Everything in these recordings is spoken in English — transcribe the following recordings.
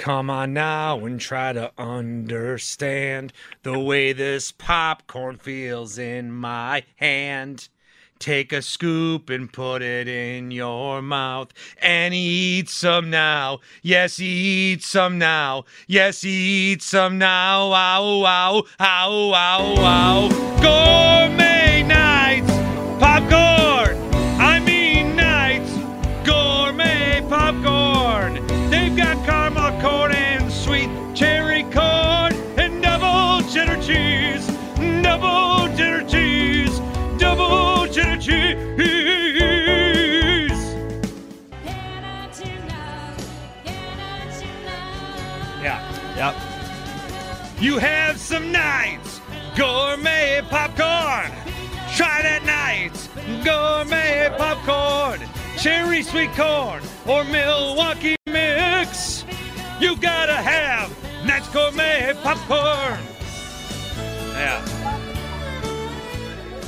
Come on now and try to understand the way this popcorn feels in my hand. Take a scoop and put it in your mouth and eat some now. Yes, eat some now. Yes, eat some now. Ow, ow, ow, ow, ow. Gourmet You have some Knights, gourmet popcorn. Try that Knights, gourmet popcorn. Cherry sweet corn or Milwaukee mix. You gotta have Knights gourmet popcorn. Yeah.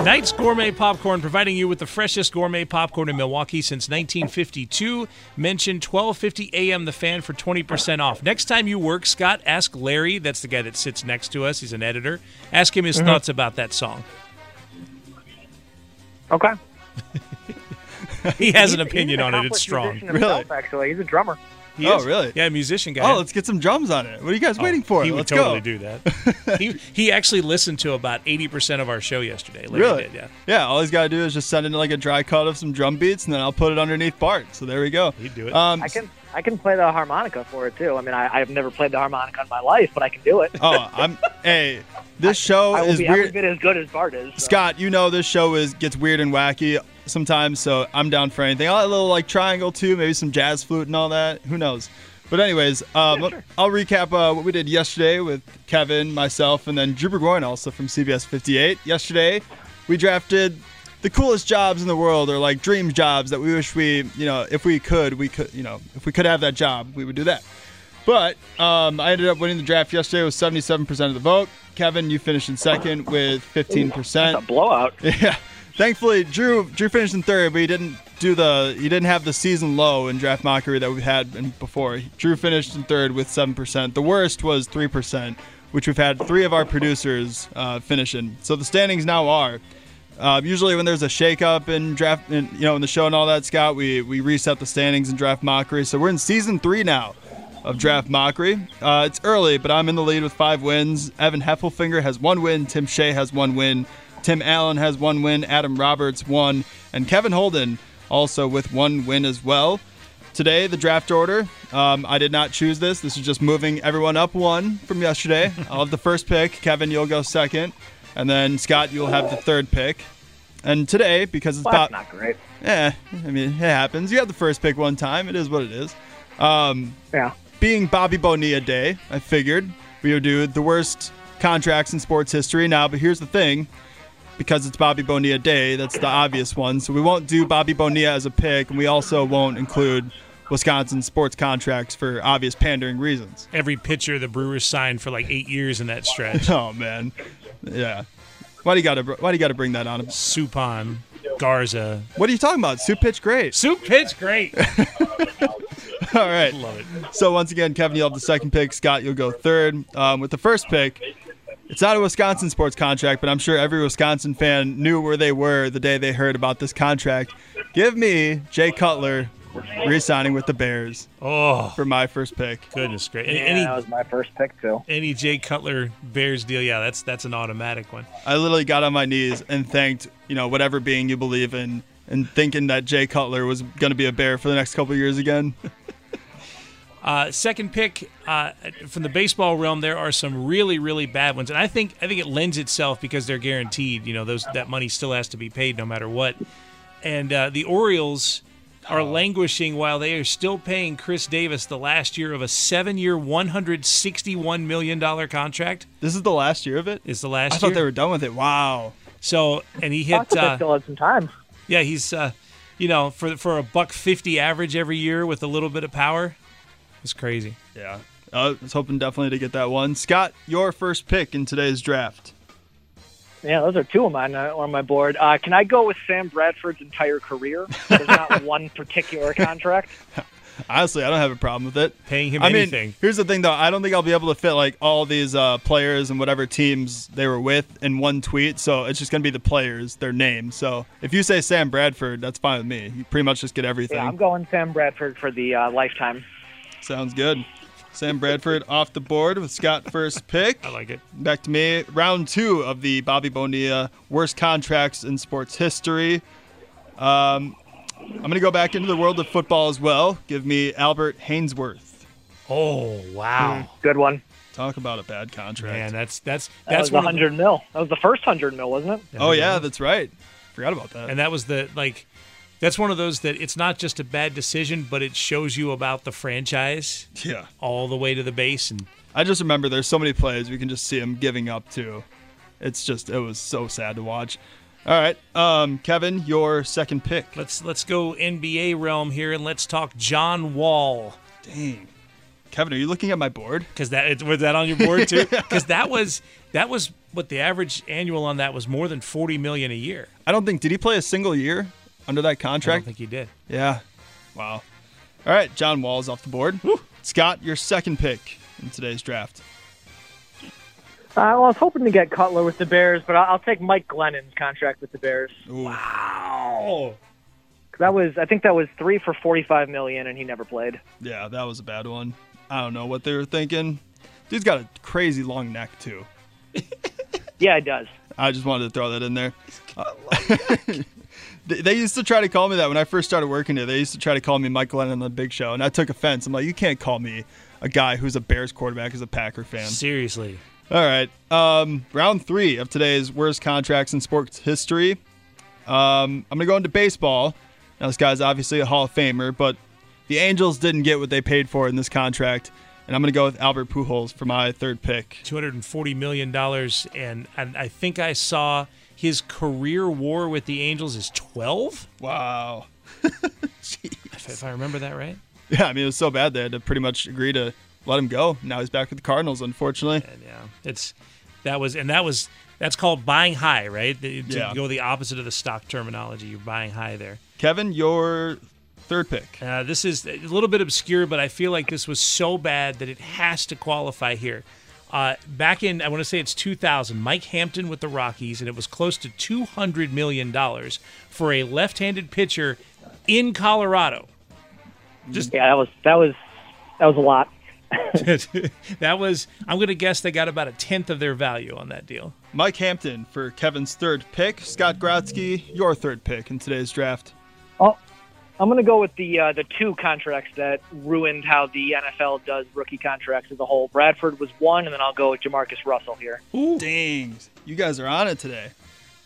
Knight's Gourmet Popcorn, providing you with the freshest gourmet popcorn in Milwaukee since 1952. Mention 12:50 a.m. The Fan for 20% off. Next time you work, Scott, ask Larry. That's the guy that sits next to us. He's an editor. Ask him his mm-hmm. thoughts about that song. Okay. He has He's- an opinion on it. It's strong. musician Himself, Actually, he's a drummer. He Oh, is. really? Yeah, musician guy. Oh, let's get some drums on it. What are you guys Oh, waiting for? He would Let's totally go. do that. he he actually listened to about 80% of our show yesterday. Larry Really? Did, yeah. Yeah, all he's got to do is just send in like a dry cut of some drum beats, and then I'll put it underneath Bart. So there we go. He'd do it. Um, I can I can play the harmonica for it too. I mean, I, I've never played the harmonica in my life, but I can do it. oh, I'm. hey, this show I will is be every weird. bit as good as Bart is. so. Scott, you know this show is gets weird and wacky sometimes, so I'm down for anything. I'll add a little like triangle too, maybe some jazz flute and all that. Who knows? But anyways, um, Yeah, sure. I'll recap uh, what we did yesterday with Kevin, myself, and then Drew Burgoyne also from CBS 58. Yesterday, we drafted the coolest jobs in the world, or like dream jobs that we wish we, you know, if we could, we could, you know, if we could have that job, we would do that. But um, I ended up winning the draft yesterday with 77% of the vote. Kevin, you finished in second with 15%. A blowout. Yeah. Thankfully, Drew Drew finished in third, but he didn't do the he didn't have the season low in draft mockery that we've had in before. Drew finished in third with seven percent. The worst was three percent, which we've had three of our producers uh, finish in. So the standings now are. Uh, usually, when there's a shakeup in draft, in, you know, in the show and all that, Scott, we we reset the standings in draft mockery. So we're in season three now of draft mockery. Uh, it's early, but I'm in the lead with five wins. Evan Heffelfinger has one win. Tim Shea has one win. Tim Allen has one win. Adam Roberts one, and Kevin Holden also with one win as well. Today, the draft order. Um, I did not choose this. This is just moving everyone up one from yesterday. I'll have the first pick. Kevin, you'll go second, and then Scott, you'll have the third pick. And today, because it's Well, about not great. yeah, I mean, it happens. You have the first pick one time. It is what it is. Um, Yeah. being Bobby Bonilla Day, I figured we would do the worst contracts in sports history now. But here's the thing because it's Bobby Bonilla Day, that's the obvious one. So we won't do Bobby Bonilla as a pick, and we also won't include Wisconsin sports contracts for obvious pandering reasons. Every pitcher the Brewers signed for like eight years in that stretch. Oh, man. Yeah. Why do you gotta Why do you gotta bring that on him? Suppan, Garza. What are you talking about? Soup pitch great. Soup pitch great. All right. Love it. So once again, Kevin, you'll have the second pick. Scott, you'll go third. Um, with the first pick, it's not a Wisconsin sports contract, but I'm sure every Wisconsin fan knew where they were the day they heard about this contract. Give me Jay Cutler re-signing with the Bears Oh, for my first pick. goodness great. Yeah, Any that was my first pick too. any Jay Cutler Bears deal, yeah, that's that's an automatic one. I literally got on my knees and thanked, you know, whatever being you believe in, and thinking that Jay Cutler was going to be a Bear for the next couple of years again. Uh, second pick uh, from the baseball realm, there are some really, really bad ones, and I think I think it lends itself because they're guaranteed. You know, those that money still has to be paid no matter what. And uh, the Orioles are languishing while they are still paying Chris Davis the last year of a seven-year, one hundred sixty-one million dollar contract. This is the last year of it. Is the last year. I thought year. they were done with it. Wow. so, and he I hit. thought Uh, still had some time. yeah, he's. Uh, you know, for for a buck fifty average every year with a little bit of power, it's crazy. Yeah. I was hoping definitely to get that one. Scott, your first pick in today's draft. Yeah, those are two of mine uh, on my board. Uh, can I go with Sam Bradford's entire career? There's not one particular contract. Honestly, I don't have a problem with it. Paying him I mean, anything. here's the thing though. I don't think I'll be able to fit like all these uh, players and whatever teams they were with in one tweet. So it's just gonna be the players, their names. So if you say Sam Bradford, that's fine with me. You pretty much just get everything. Yeah, I'm going Sam Bradford for the uh, lifetime. Sounds good. Sam Bradford off the board with Scott first pick. I like it. Back to me. Round two of the Bobby Bonilla worst contracts in sports history. Um, I'm going to go back into the world of football as well. Give me Albert Haynesworth. Oh wow. Good one. Talk about a bad contract. Man, that's that's That that's was the one of the- hundred mil. That was the first hundred mil, wasn't it? oh, yeah, that's right. Forgot about that. and that was the like that's one of those that it's not just a bad decision, but it shows you about the franchise yeah. all the way to the base and I just remember there's so many plays we can just see him giving up to. It's just, it was so sad to watch. All right. Um, Kevin, your second pick. let's let's go NBA realm here and let's talk John Wall Dang. Kevin, are you looking at my board? because that was that on your board too because that was that was what the average annual on that was more than 40 million a year. I don't think, did he play a single year under that contract? I don't think he did. Yeah. Wow. All right, John Wall's off the board. Scott, your second pick in today's draft. Uh, well, I was hoping to get Cutler with the Bears, but I'll, I'll take Mike Glennon's contract with the Bears. Wow. That was, I think that was three for forty-five million, and he never played. Yeah, that was a bad one. I don't know what they were thinking. Dude's got a crazy long neck too. Yeah, it does. I just wanted to throw that in there. They used to try to call me that when I first started working here. They used to try to call me Mike Glennon on the Big Show, and I took offense. I'm like, you can't call me a guy who's a Bears quarterback who's a Packer fan. seriously. All right. Um, round three of today's worst contracts in sports history. Um, I'm going to go into baseball. Now, this guy's obviously a Hall of Famer, but the Angels didn't get what they paid for in this contract. And I'm going to go with Albert Pujols for my third pick. 240 million dollars and, and I think I saw his career war with the Angels is 12 Wow. if, if I remember that right. Yeah, I mean, it was so bad they had to pretty much agree to let him go. Now he's back with the Cardinals, unfortunately. And yeah, it's that was and that was that's called buying high, right? The- To Yeah. go the opposite of the stock terminology, you're buying high there. Kevin, your third pick. Uh, this is a little bit obscure, but I feel like this was so bad that it has to qualify here. Uh, back in, I want to say it's 2000, Mike Hampton with the Rockies, and it was close to $200 million for a left handed pitcher in Colorado. Yeah, that was that was that was a lot. that was, I'm going to guess they got about a tenth of their value on that deal. Mike Hampton for Kevin's third pick. Scott Grodsky, your third pick in today's draft. Oh, I'm going to go with the uh, the two contracts that ruined how the NFL does rookie contracts as a whole. Bradford was one, and then I'll go with Jamarcus Russell here. Dang, you guys are on it today.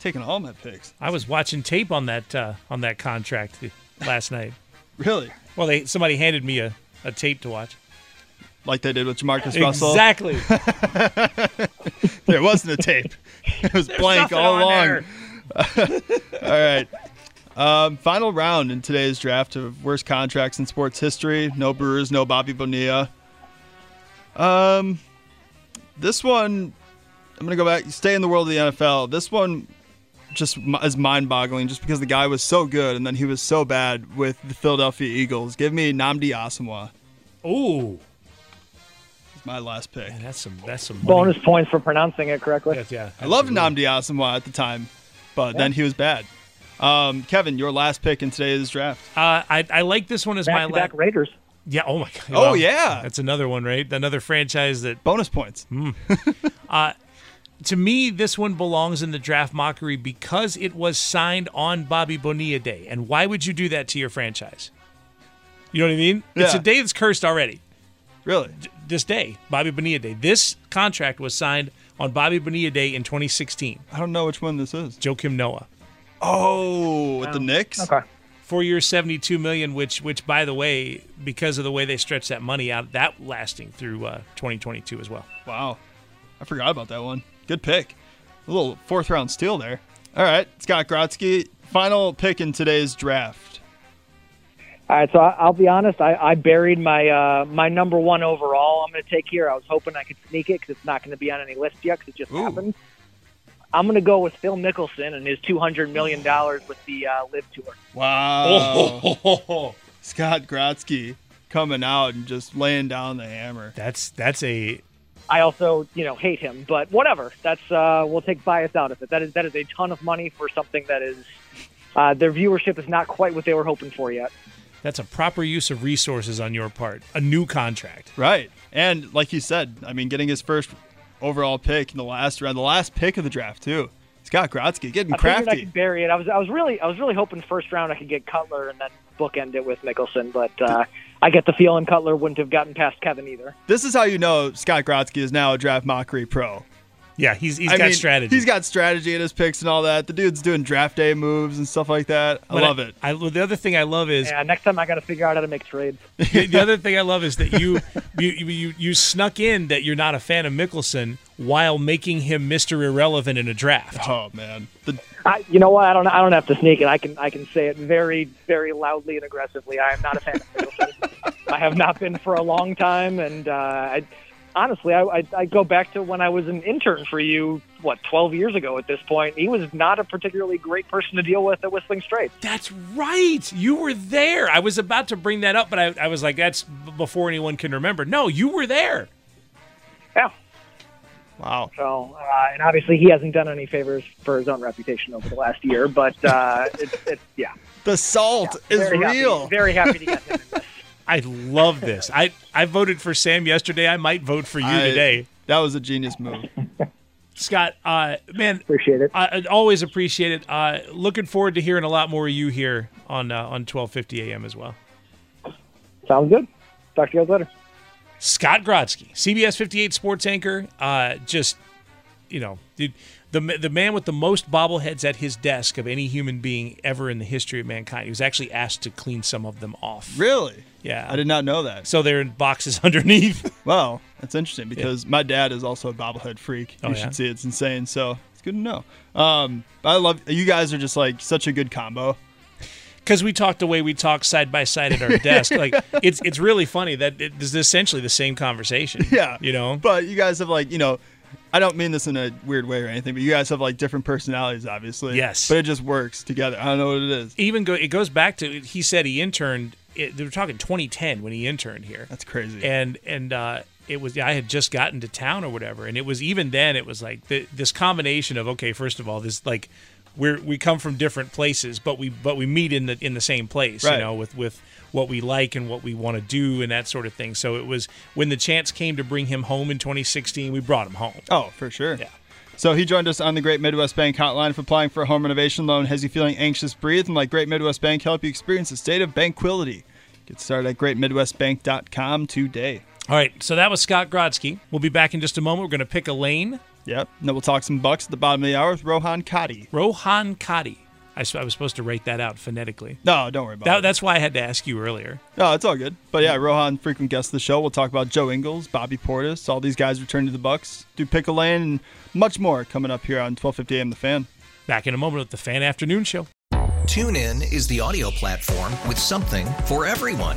Taking all my picks. I was watching tape on that uh, on that contract last night. Really? Well, they somebody handed me a, a tape to watch. Like they did with Jamarcus Russell. Exactly. There wasn't a tape. It was blank all along. All right. Um, final round in today's draft of worst contracts in sports history. No Brewers, no Bobby Bonilla. Um, this one, I'm gonna go back. Stay in the world of the NFL. This one just is mind-boggling, just because the guy was so good and then he was so bad with the Philadelphia Eagles. Give me Nnamdi Asomugha. Ooh, It's my last pick. man, that's some that's some money. Bonus points for pronouncing it correctly. Yes, yeah, I loved. Nnamdi Asomugha at the time, but then he was bad. Um, Kevin, your last pick in today's draft. Uh, I, I like this one as my Back-to-back last. Raiders. Yeah. Oh my god. Oh, Well, yeah. That's another one, right? Another franchise that Bonus points. to me, this one belongs in the draft mockery because it was signed on Bobby Bonilla Day. And why would you do that to your franchise? You know what I mean? It's a day that's cursed already. Really? This day, Bobby Bonilla Day. This contract was signed on Bobby Bonilla Day in 2016. I don't know which one this is. Joakim Noah. Oh, with the Knicks? Okay. Four years, 72 million, which, which by the way, because of the way they stretched that money out, that lasting through uh, 2022 as well. Wow. I forgot about that one. Good pick. A little fourth round steal there. All right, Scott Grodsky, final pick in today's draft. All right, so I, I'll be honest. I, I buried my uh, my number one overall. I'm going to take here. I was hoping I could sneak it because it's not going to be on any list yet because it just Ooh. happened. I'm going to go with Phil Mickelson and his 200 million dollars with the uh, LIV Tour. Wow. Scott Grodsky coming out and just laying down the hammer. That's that's a I also, you know, hate him, but whatever. That's uh, we'll take bias out of it. That is that is a ton of money for something that is uh, their viewership is not quite what they were hoping for yet. that's a proper use of resources on your part. A new contract. Right. And like you said, I mean, getting his first overall pick in the last round, the last pick of the draft, too. Scott Grodsky getting I figured I could bury it. I was I was really I was really hoping first round I could get Cutler and then bookend it with Mickelson, but uh, I get the feeling Cutler wouldn't have gotten past Kevin either. This is how you know Scott Grodsky is now a draft mockery pro. Yeah, he's he's I got mean, strategy. He's got strategy in his picks and all that. The dude's doing draft day moves and stuff like that. I But love it. I, the other thing I love is Yeah, next time I got to figure out how to make trades. the, the other thing I love is that you, you you you snuck in that you're not a fan of Mickelson while making him Mr. Irrelevant in a draft. Oh man, the, I, you know what? I don't I don't have to sneak it. I can I can say it very very loudly and aggressively. I am not a fan of Mickelson. I have not been for a long time, and uh, I, honestly, I, I I go back to when I was an intern for you. What, 12 years ago at this point? He was not a particularly great person to deal with at Whistling Straits. That's right. You were there. I was about to bring that up, but I, I was like, that's before anyone can remember. No, you were there. Yeah. wow. So, uh, and obviously he hasn't done any favors for his own reputation over the last year, but uh, it's, it's yeah, The salt is very real. Happy, very happy to get him in this. I love this. I, I voted for Sam yesterday. I might vote for you I- today. That was a genius move. Scott, uh, man, Appreciate it. I, I always appreciate it. Uh, looking forward to hearing a lot more of you here on uh, on 1250 AM as well. Sounds good. Talk to you guys later. Scott Grodsky, CBS 58 sports anchor. Uh, just, you know, dude, the the man with the most bobbleheads at his desk of any human being ever in the history of mankind. He was actually asked to clean some of them off. Really? Yeah. I did not know that. So they're in boxes underneath. Wow, that's interesting because my dad is also a bobblehead freak. Oh, you yeah? should see it. it's insane. So it's good to know. Um, I love you guys are just like such a good combo. Because we talk the way we talk side by side at our desk. Like, it's it's really funny that it is essentially the same conversation. Yeah, You know? But you guys have like you know, I don't mean this in a weird way or anything, but you guys have like different personalities, obviously. Yes. But it just works together. I don't know what it is. Even go it goes back to he said he interned. It, they were talking 2010 when he interned here. That's crazy. and and uh, it was I had just gotten to town or whatever, and it was even then it was like the, this combination of okay, first of all, this like we're we come from different places, but we but we meet in the in the same place, Right. you know, with with what we like and what we want to do and that sort of thing. So it was when the chance came to bring him home in 2016, we brought him home. Oh, for sure. Yeah. So he joined us on the Great Midwest Bank hotline for applying for a home renovation loan. Has you feeling anxious? Breathe and let Great Midwest Bank help you experience a state of banquility. Get started at greatmidwestbank.com today. All right, so that was Scott Grodsky. We'll be back in just a moment. We're going to pick a lane. Yep. And then we'll talk some bucks at the bottom of the hour with Rohan Kadi. Rohan Kadi. I was supposed to write that out phonetically. No, don't worry about That, it. that's why I had to ask you earlier. No, it's all good. But yeah, Rohan, frequent guest of the show. We'll talk about Joe Ingles, Bobby Portis, all these guys returning to the Bucks. Do pick a lane and much more coming up here on 1250 AM The Fan. Back in a moment with the Fan Afternoon Show. TuneIn is the audio platform with something for everyone.